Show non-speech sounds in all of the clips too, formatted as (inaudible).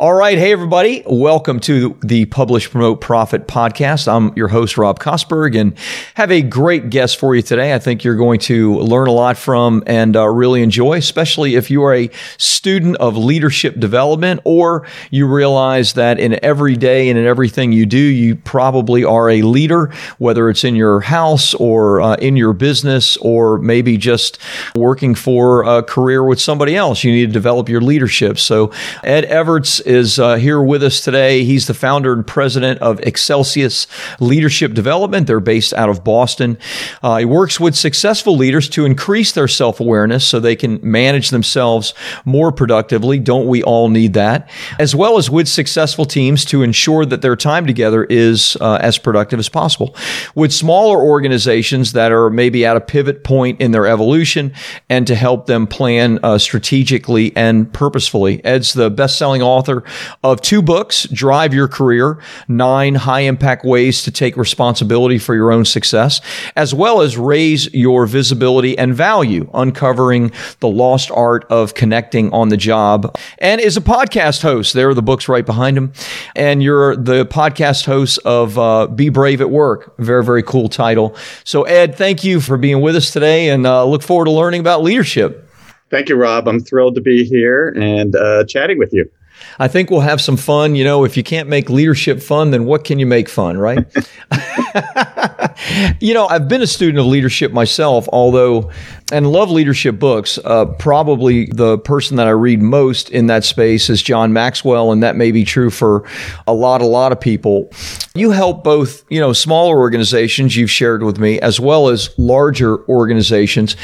All right. Hey, everybody. Welcome to the Publish, Promote, Profit podcast. I'm your host, Rob Kosberg, and have a great guest for you today. I think you're going to learn a lot from and uh, really enjoy, especially if you are a student of leadership development or you realize that in every day and in everything you do, you probably are a leader, whether it's in your house or uh, in your business or maybe just working for a career with somebody else. You need to develop your leadership. So, Ed Evarts is uh, here with us today. He's the founder and president of Excelius Leadership Development. They're based out of Boston. Uh, he works with successful leaders to increase their self awareness so they can manage themselves more productively. Don't we all need that? As well as with successful teams to ensure that their time together is uh, as productive as possible. With smaller organizations that are maybe at a pivot point in their evolution and to help them plan uh, strategically and purposefully. Ed's the best selling author of two books Drive Your Career, Nine High Impact Ways to Take Responsibility for Your Own Success, as well as Raise Your Visibility and Value, Uncovering the Lost Art of Connecting on the Job, and is a podcast host. There are the books right behind him. And you're the podcast host of uh, Be Brave at Work. Very, very cool title. So, Ed, thank you for being with us today and uh, look forward to learning about leadership. Thank you, Rob. I'm thrilled to be here and uh, chatting with you. I think we'll have some fun. You know, if you can't make leadership fun, then what can you make fun, right? (laughs) you know, I've been a student of leadership myself, although, and love leadership books. Uh, probably the person that I read most in that space is John Maxwell, and that may be true for a lot, a lot of people. You help both, you know, smaller organizations you've shared with me, as well as larger organizations.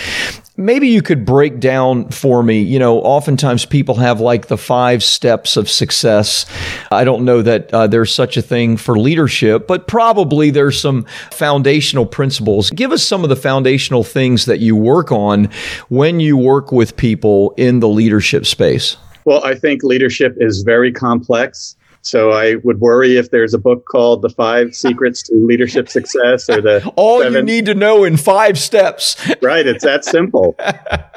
Maybe you could break down for me, you know, oftentimes people have like the five steps of success. I don't know that uh, there's such a thing for leadership, but probably there's some foundational principles. Give us some of the foundational things that you work on when you work with people in the leadership space. Well, I think leadership is very complex. So I would worry if there's a book called The Five Secrets to Leadership Success or the (laughs) All seven... you need to know in five steps. (laughs) right. It's that simple.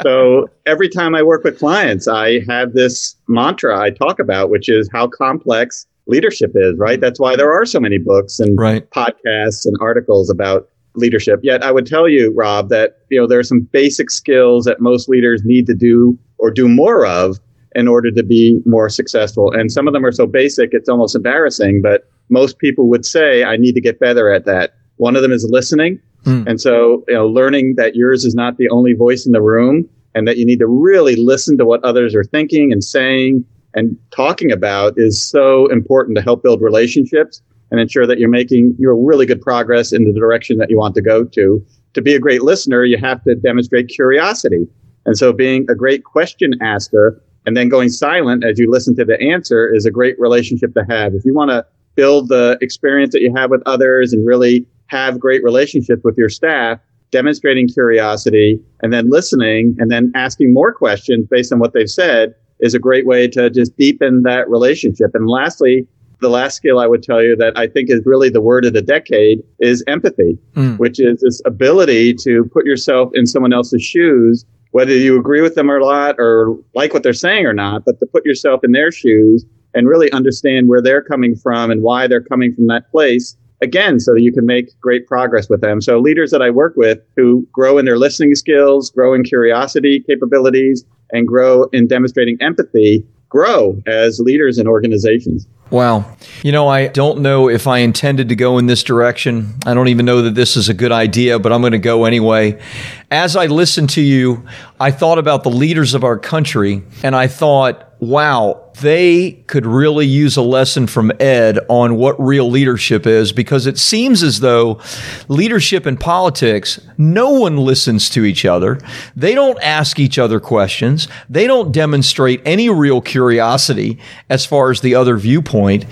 so every time I work with clients, I have this mantra I talk about, which is how complex leadership is, right? That's why there are so many books and right. podcasts and articles about leadership. Yet I would tell you, Rob, that you know there are some basic skills that most leaders need to do or do more of in order to be more successful. And some of them are so basic, it's almost embarrassing, but most people would say, I need to get better at that. One of them is listening. Mm. And so, you know, learning that yours is not the only voice in the room and that you need to really listen to what others are thinking and saying and talking about is so important to help build relationships and ensure that you're making your really good progress in the direction that you want to go to. To be a great listener, you have to demonstrate curiosity. And so being a great question asker and then going silent as you listen to the answer is a great relationship to have. If you want to build the experience that you have with others and really have great relationships with your staff, demonstrating curiosity and then listening and then asking more questions based on what they've said is a great way to just deepen that relationship. And lastly, the last skill I would tell you that I think is really the word of the decade is empathy, mm. which is this ability to put yourself in someone else's shoes whether you agree with them or not or like what they're saying or not, but to put yourself in their shoes and really understand where they're coming from and why they're coming from that place again so that you can make great progress with them. So leaders that i work with who grow in their listening skills grow in curiosity capabilities and grow in demonstrating empathy grow as leaders in organizations Wow. You know, I don't know if I intended to go in this direction. I don't even know that this is a good idea, but I'm going to go anyway. As I listened to you, I thought about the leaders of our country and I thought, wow, they could really use a lesson from Ed on what real leadership is because it seems as though leadership in politics, no one listens to each other. They don't ask each other questions. They don't demonstrate any real curiosity as far as the other viewpoint.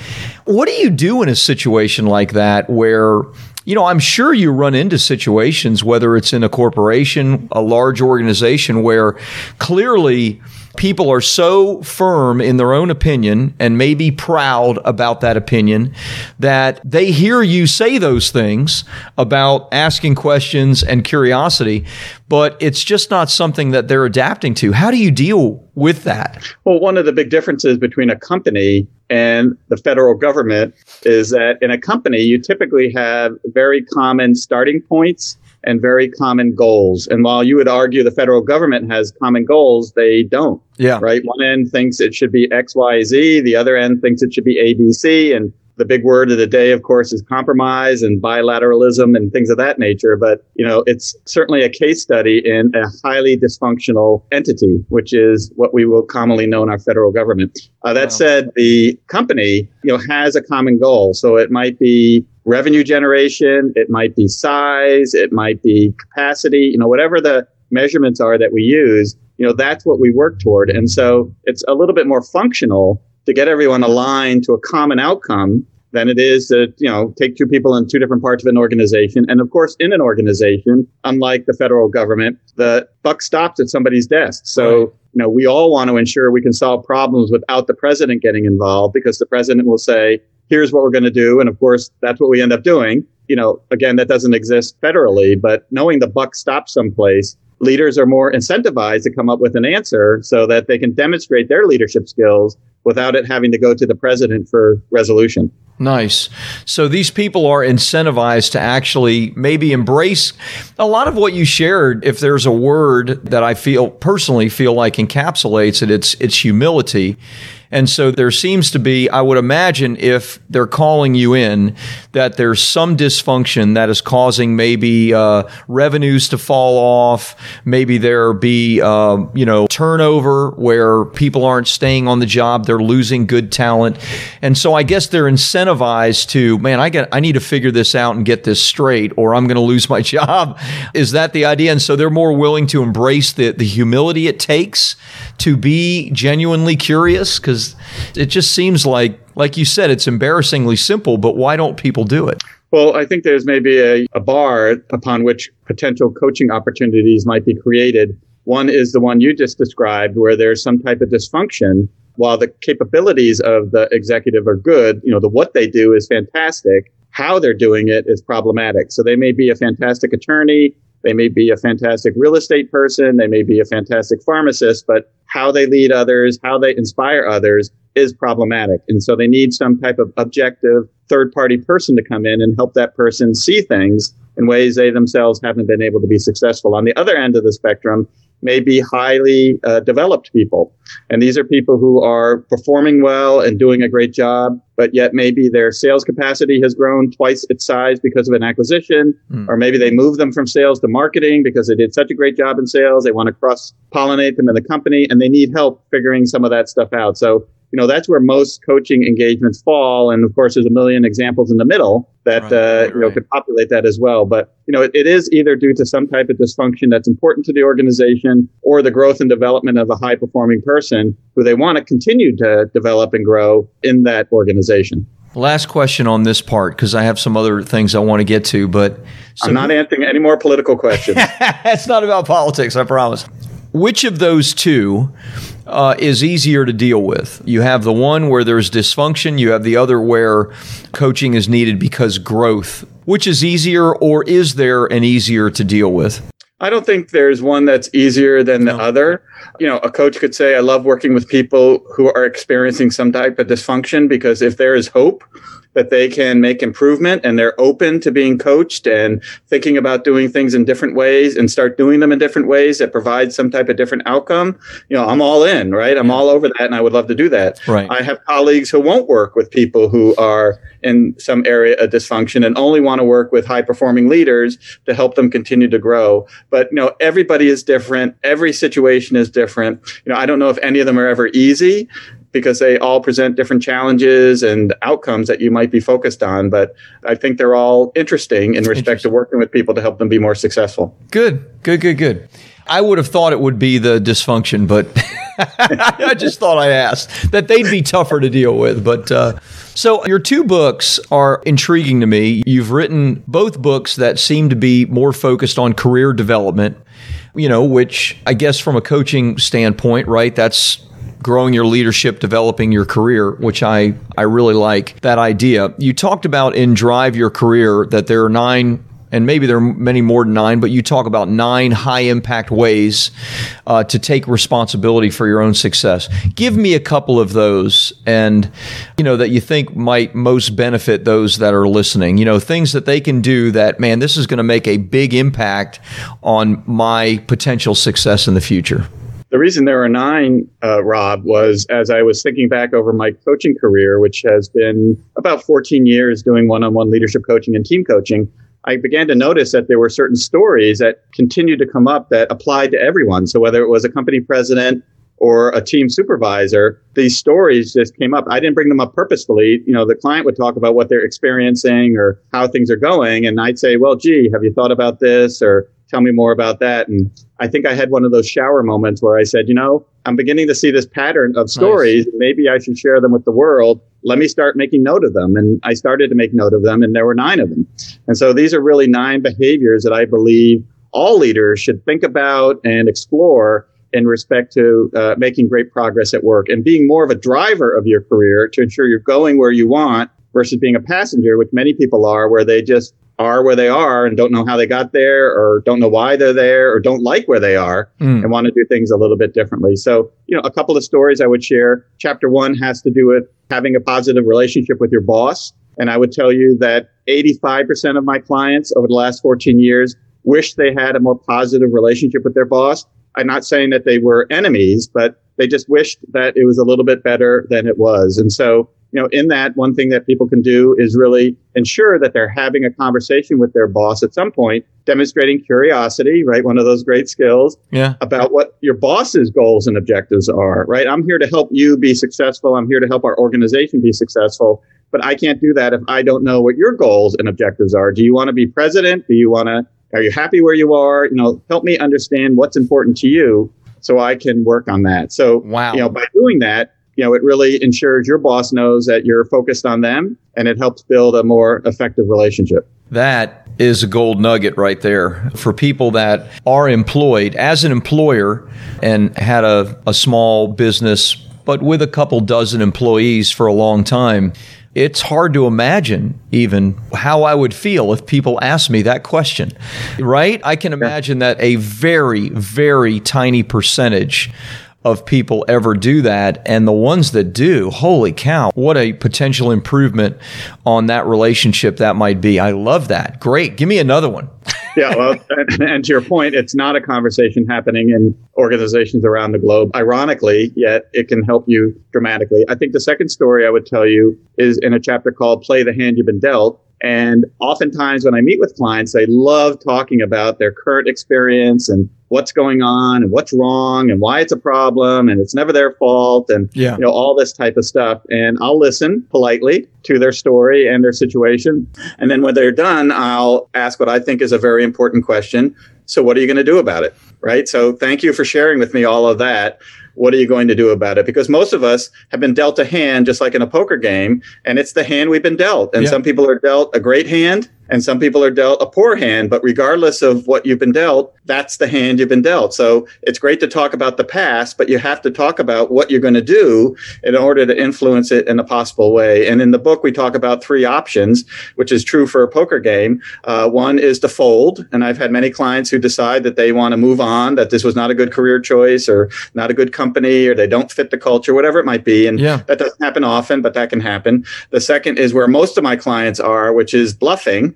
What do you do in a situation like that where you know, I'm sure you run into situations, whether it's in a corporation, a large organization, where clearly people are so firm in their own opinion and maybe proud about that opinion that they hear you say those things about asking questions and curiosity, but it's just not something that they're adapting to. How do you deal with that? Well, one of the big differences between a company and the federal government is that in a company, you typically have very common starting points and very common goals. And while you would argue the federal government has common goals, they don't. Yeah. Right. One end thinks it should be X, Y, Z. The other end thinks it should be A, B, C. And the big word of the day, of course, is compromise and bilateralism and things of that nature. But, you know, it's certainly a case study in a highly dysfunctional entity, which is what we will commonly know in our federal government. Uh, that wow. said, the company, you know, has a common goal. So it might be revenue generation, it might be size, it might be capacity, you know, whatever the measurements are that we use, you know, that's what we work toward. And so it's a little bit more functional to get everyone aligned to a common outcome than it is to, you know, take two people in two different parts of an organization. And of course, in an organization, unlike the federal government, the buck stops at somebody's desk. So, right. you know, we all want to ensure we can solve problems without the president getting involved because the president will say, here's what we're going to do. And of course, that's what we end up doing. You know, again, that doesn't exist federally, but knowing the buck stops someplace, leaders are more incentivized to come up with an answer so that they can demonstrate their leadership skills without it having to go to the president for resolution. Nice. So these people are incentivized to actually maybe embrace a lot of what you shared. If there's a word that I feel personally feel like encapsulates it, it's it's humility. And so there seems to be, I would imagine, if they're calling you in, that there's some dysfunction that is causing maybe uh, revenues to fall off. Maybe there be, uh, you know, turnover where people aren't staying on the job. They're losing good talent. And so I guess they're incentivized to, man, I get, I need to figure this out and get this straight or I'm going to lose my (laughs) job. Is that the idea? And so they're more willing to embrace the, the humility it takes to be genuinely curious because it just seems like, like you said, it's embarrassingly simple, but why don't people do it? Well, I think there's maybe a, a bar upon which potential coaching opportunities might be created. One is the one you just described, where there's some type of dysfunction. While the capabilities of the executive are good, you know, the what they do is fantastic. How they're doing it is problematic. So they may be a fantastic attorney, they may be a fantastic real estate person, they may be a fantastic pharmacist, but how they lead others, how they inspire others is problematic. And so they need some type of objective third party person to come in and help that person see things in ways they themselves haven't been able to be successful. On the other end of the spectrum, may be highly uh, developed people. And these are people who are performing well and doing a great job, but yet maybe their sales capacity has grown twice its size because of an acquisition, mm. or maybe they move them from sales to marketing because they did such a great job in sales. They want to cross pollinate them in the company and they need help figuring some of that stuff out. So you know, that's where most coaching engagements fall. And of course, there's a million examples in the middle that, right, uh, right, you know, could populate that as well. But, you know, it, it is either due to some type of dysfunction that's important to the organization or the growth and development of a high performing person who they want to continue to develop and grow in that organization. Last question on this part because I have some other things I want to get to, but so I'm not answering any more political questions. (laughs) it's not about politics, I promise. Which of those two uh, is easier to deal with? You have the one where there's dysfunction, you have the other where coaching is needed because growth. Which is easier, or is there an easier to deal with? I don't think there's one that's easier than the other. You know, a coach could say, I love working with people who are experiencing some type of dysfunction because if there is hope, that they can make improvement and they're open to being coached and thinking about doing things in different ways and start doing them in different ways that provide some type of different outcome, you know, I'm all in, right? I'm all over that and I would love to do that. Right. I have colleagues who won't work with people who are in some area of dysfunction and only want to work with high performing leaders to help them continue to grow. But, you know, everybody is different. Every situation is different. You know, I don't know if any of them are ever easy, because they all present different challenges and outcomes that you might be focused on. But I think they're all interesting in respect to working with people to help them be more successful. Good, good, good, good. I would have thought it would be the dysfunction, but (laughs) I just thought I asked that they'd be tougher to deal with. But uh, so your two books are intriguing to me. You've written both books that seem to be more focused on career development, you know, which I guess from a coaching standpoint, right? That's growing your leadership, developing your career, which I, I really like that idea. You talked about in Drive Your Career that there are nine and maybe there are many more than nine, but you talk about nine high impact ways uh, to take responsibility for your own success. Give me a couple of those, and you know that you think might most benefit those that are listening. You know, things that they can do that man, this is going to make a big impact on my potential success in the future. The reason there are nine, uh, Rob, was as I was thinking back over my coaching career, which has been about 14 years doing one on one leadership coaching and team coaching. I began to notice that there were certain stories that continued to come up that applied to everyone. So whether it was a company president or a team supervisor, these stories just came up. I didn't bring them up purposefully. You know, the client would talk about what they're experiencing or how things are going. And I'd say, well, gee, have you thought about this? Or tell me more about that. And I think I had one of those shower moments where I said, you know, I'm beginning to see this pattern of stories. Nice. Maybe I should share them with the world. Let me start making note of them. And I started to make note of them, and there were nine of them. And so these are really nine behaviors that I believe all leaders should think about and explore in respect to uh, making great progress at work and being more of a driver of your career to ensure you're going where you want versus being a passenger, which many people are, where they just are where they are and don't know how they got there or don't know why they're there or don't like where they are mm. and want to do things a little bit differently. So, you know, a couple of stories I would share. Chapter one has to do with having a positive relationship with your boss. And I would tell you that 85% of my clients over the last 14 years wish they had a more positive relationship with their boss. I'm not saying that they were enemies, but they just wished that it was a little bit better than it was. And so you know, in that, one thing that people can do is really ensure that they're having a conversation with their boss at some point, demonstrating curiosity, right? One of those great skills yeah. about what your boss's goals and objectives are, right? I'm here to help you be successful. I'm here to help our organization be successful. But I can't do that if I don't know what your goals and objectives are. Do you want to be president? Do you want to, are you happy where you are? You know, help me understand what's important to you so I can work on that. So, wow. you know, by doing that, you know, it really ensures your boss knows that you're focused on them and it helps build a more effective relationship. That is a gold nugget right there for people that are employed as an employer and had a, a small business, but with a couple dozen employees for a long time. It's hard to imagine even how I would feel if people asked me that question, right? I can imagine that a very, very tiny percentage of people ever do that. And the ones that do, holy cow, what a potential improvement on that relationship that might be. I love that. Great. Give me another one. (laughs) yeah, well, and, to your point, it's not a conversation happening in organizations around the globe. Ironically, yet it can help you dramatically. I think the second story I would tell you is in a chapter called Play the Hand You've Been Dealt. And oftentimes when I meet with clients, they love talking about their current experience and what's going on and what's wrong and why it's a problem and it's never their fault and yeah. you know all this type of stuff. And I'll listen politely to their story and their situation. And then when they're done I'll ask what I think is a very important question. So what are you going to do about it right? So thank you for sharing with me all of that what are you going to do about it? Because most of us have been dealt a hand, just like in a poker game, and it's the hand we've been dealt. And yeah. some people are dealt a great hand, and some people are dealt a poor hand, but regardless of what you've been dealt, that's the hand you've been dealt. So it's great to talk about the past, but you have to talk about what you're going to do in order to influence it in a possible way. And in the book, we talk about three options, which is true for a poker game. Uh, one is to fold. And I've had many clients who decide that they want to move on, that this was not a good career choice or not a good company or they don't fit the culture, whatever it might be. And yeah. that doesn't happen often, but that can happen. The second is where most of my clients are, which is bluffing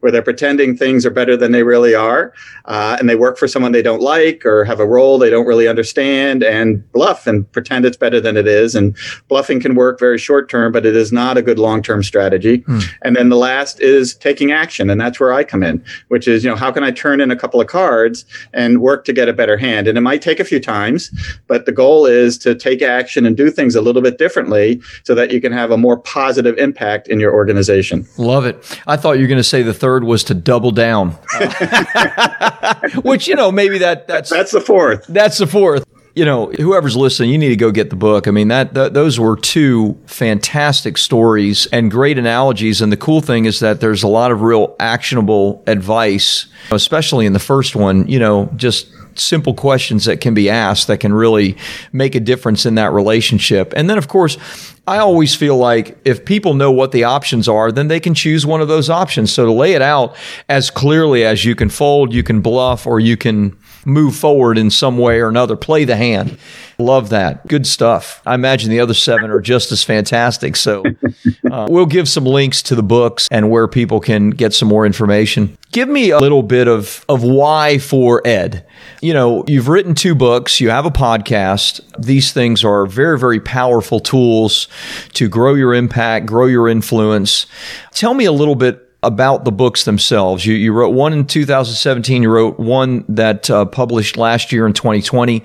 where they're pretending things are better than they really are, uh, and they work for someone they don't like or have a role they don't really understand, and bluff and pretend it's better than it is. And bluffing can work very short term, but it is not a good long term strategy. Hmm. And then the last is taking action, and that's where I come in, which is you know how can I turn in a couple of cards and work to get a better hand? And it might take a few times, but the goal is to take action and do things a little bit differently so that you can have a more positive impact in your organization. Love it. I thought you were going to say the the third was to double down, (laughs) which you know maybe that that's that's the fourth. That's the fourth. You know, whoever's listening, you need to go get the book. I mean, that th- those were two fantastic stories and great analogies. And the cool thing is that there's a lot of real actionable advice, especially in the first one. You know, just simple questions that can be asked that can really make a difference in that relationship. And then, of course, I always feel like if people know what the options are, then they can choose one of those options. So to lay it out as clearly as you can fold, you can bluff, or you can move forward in some way or another, play the hand. Love that. Good stuff. I imagine the other seven are just as fantastic. So uh, we'll give some links to the books and where people can get some more information. Give me a little bit of, of why for Ed. You know, you've written two books, you have a podcast. These things are very, very powerful tools to grow your impact, grow your influence. Tell me a little bit about the books themselves. You, you wrote one in 2017. You wrote one that uh, published last year in 2020.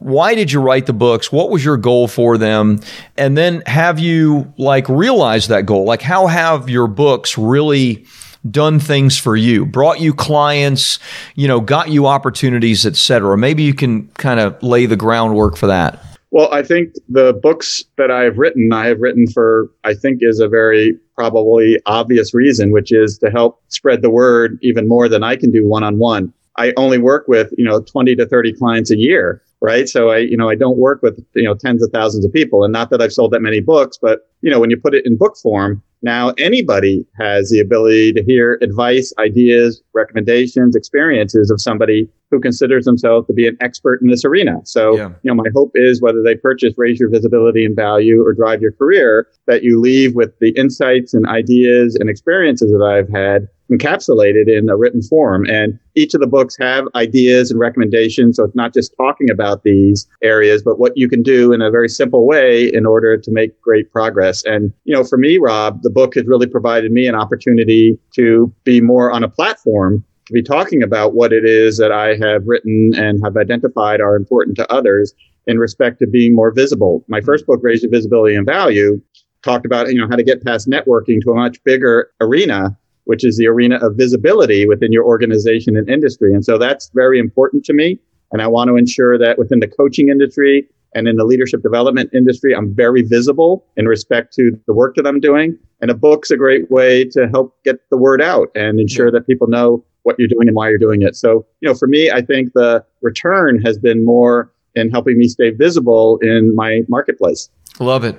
Why did you write the books? What was your goal for them? And then have you like realized that goal? Like how have your books really done things for you, brought you clients, you know, got you opportunities, etc. Maybe you can kind of lay the groundwork for that. Well, I think the books that I've written, I have written for, I think, is a very probably obvious reason, which is to help spread the word even more than I can do one on one. I only work with, you know, 20 to 30 clients a year, right? So I, you know, I don't work with, you know, tens of thousands of people. And not that I've sold that many books, but, you know, when you put it in book form, now anybody has the ability to hear advice, ideas, recommendations, experiences of somebody who considers themselves to be an expert in this arena. So, yeah. you know, my hope is whether they purchase Raise Your Visibility and Value or Drive Your Career, that you leave with the insights and ideas and experiences that I've had encapsulated in a written form. And each of the books have ideas and recommendations. So it's not just talking about these areas, but what you can do in a very simple way in order to make great progress. And, you know, for me, Rob, the book has really provided me an opportunity to be more on a platform to be talking about what it is that I have written and have identified are important to others in respect to being more visible. My first book, Raise Your Visibility and Value, talked about, you know, how to get past networking to a much bigger arena, which is the arena of visibility within your organization and industry. And so that's very important to me. And I want to ensure that within the coaching industry and in the leadership development industry, I'm very visible in respect to the work that I'm doing. And a book's a great way to help get the word out and ensure that people know what you're doing and why you're doing it. So, you know, for me, I think the return has been more in helping me stay visible in my marketplace. Love it.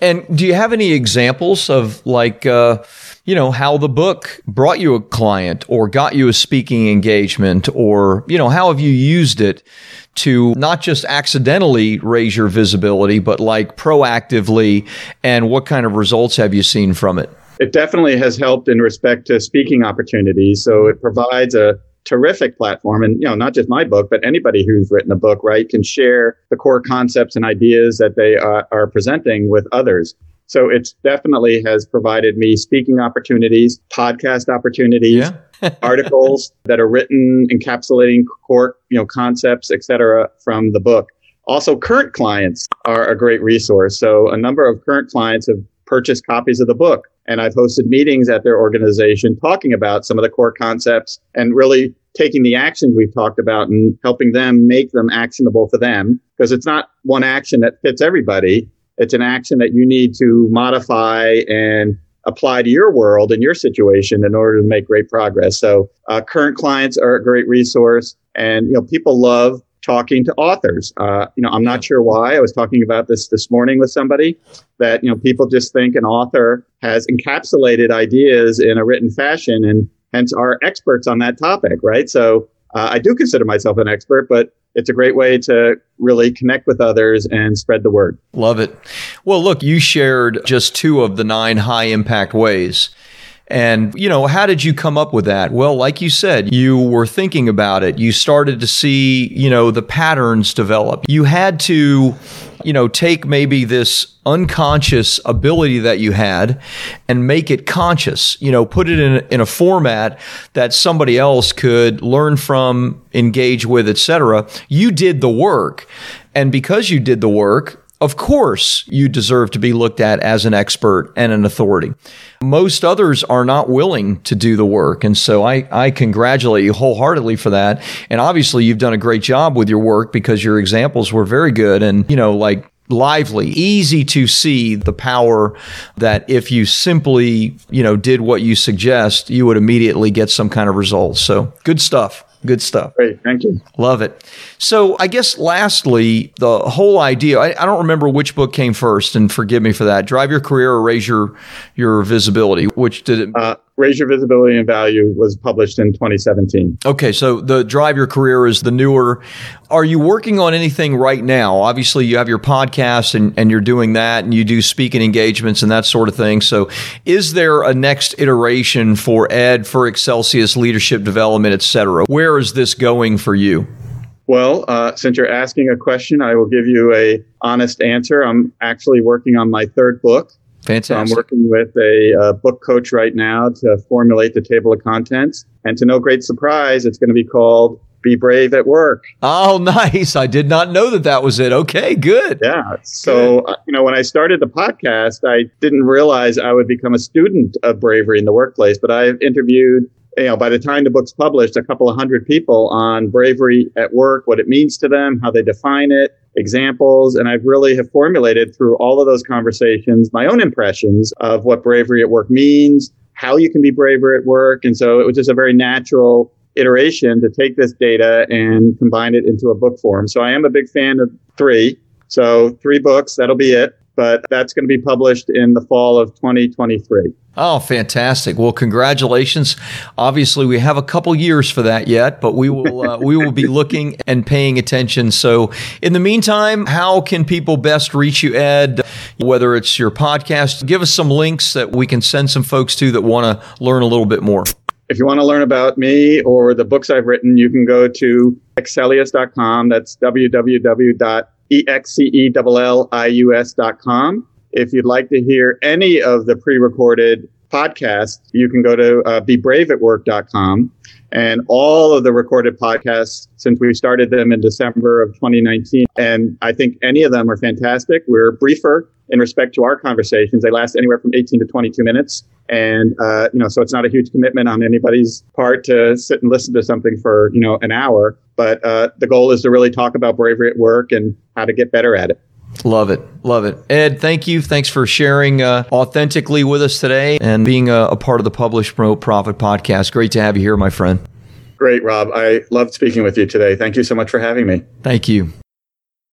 And do you have any examples of like, uh, you know, how the book brought you a client or got you a speaking engagement or, you know, how have you used it to not just accidentally raise your visibility, but like proactively? And what kind of results have you seen from it? It definitely has helped in respect to speaking opportunities. So it provides a terrific platform. And you know not just my book but anybody who's written a book right can share the core concepts and ideas that they uh, are presenting with others. So it's definitely has provided me speaking opportunities podcast opportunities yeah. (laughs) articles that are written encapsulating core you know concepts etc from the book. Also current clients are a great resource. So a number of current clients have purchased copies of the book and I've hosted meetings at their organization talking about some of the core concepts and really taking the actions we've talked about and helping them make them actionable for them. Because it's not one action that fits everybody. It's an action that you need to modify and apply to your world and your situation in order to make great progress. So uh, current clients are a great resource, and you know people love talking to authors. Uh, you know, I'm not sure why. I was talking about this this morning with somebody that you know people just think an author has encapsulated ideas in a written fashion, and hence are experts on that topic, right? So uh, I do consider myself an expert, but it's a great way to really connect with others and spread the word. Love it. Well, look, you shared just two of the nine high impact ways. And, you know, how did you come up with that? Well, like you said, you were thinking about it. You started to see, you know, the patterns develop. You had to, you know, take maybe this unconscious ability that you had and make it conscious, you know, put it in, in a format that somebody else could learn from, engage with, etc. You did the work. And because you did the work, of course, you deserve to be looked at as an expert and an authority. Most others are not willing to do the work. And so I, I congratulate you wholeheartedly for that. And obviously, you've done a great job with your work because your examples were very good and, you know, like lively, easy to see the power that if you simply, you know, did what you suggest, you would immediately get some kind of results. So good stuff. Good stuff. Great. Thank you. Love it. So, I guess lastly, the whole idea I, I, don't remember which book came first, and forgive me for that. Drive Your Career or Raise Your, your Visibility? Which did it? Uh, Raise Your Visibility and Value was published in 2017. Okay, so the Drive Your Career is the newer. Are you working on anything right now? Obviously, you have your podcast and, and you're doing that, and you do speaking engagements and that sort of thing. So, is there a next iteration for Ed, for Excelius leadership development, et cetera? Where is this going for you? Well, uh, since you're asking a question, I will give you a honest answer. I'm actually working on my third book. Fantastic. So I'm working with a uh, book coach right now to formulate the table of contents. And to no great surprise, it's going to be called Be Brave at Work. Oh, (laughs) nice. I did not know that that was it. Okay, good. Yeah. So, good. Uh, you know, when I started the podcast, I didn't realize I would become a student of bravery in the workplace, but I've interviewed you know, by the time the book's published, a couple of hundred people on bravery at work, what it means to them, how they define it, examples. And I've really have formulated through all of those conversations my own impressions of what bravery at work means, how you can be braver at work. And so it was just a very natural iteration to take this data and combine it into a book form. So I am a big fan of three. So three books, that'll be it. But that's going to be published in the fall of 2023. Oh, fantastic! Well, congratulations. Obviously, we have a couple years for that yet, but we will uh, we will be looking and paying attention. So, in the meantime, how can people best reach you, Ed? Whether it's your podcast, give us some links that we can send some folks to that want to learn a little bit more. If you want to learn about me or the books I've written, you can go to excelius.com. That's www.excelius.com. If you'd like to hear any of the pre podcasts, you can go to uh, bebraveatwork.com. And all of the recorded podcasts since we started them in December of 2019. And I think any of them are fantastic. We're briefer in respect to our conversations. They last anywhere from 18 to 22 minutes. And, uh, you know, so it's not a huge commitment on anybody's part to sit and listen to something for, you know, an hour. But uh, the goal is to really talk about bravery at work and how to get better at it. Love it. Love it. Ed, thank you. Thanks for sharing uh, authentically with us today and being a, a, part of the Publish Promote Profit podcast. Great to have you here, my friend. Great, Rob. I loved speaking with you today. Thank you so much for having me. Thank you.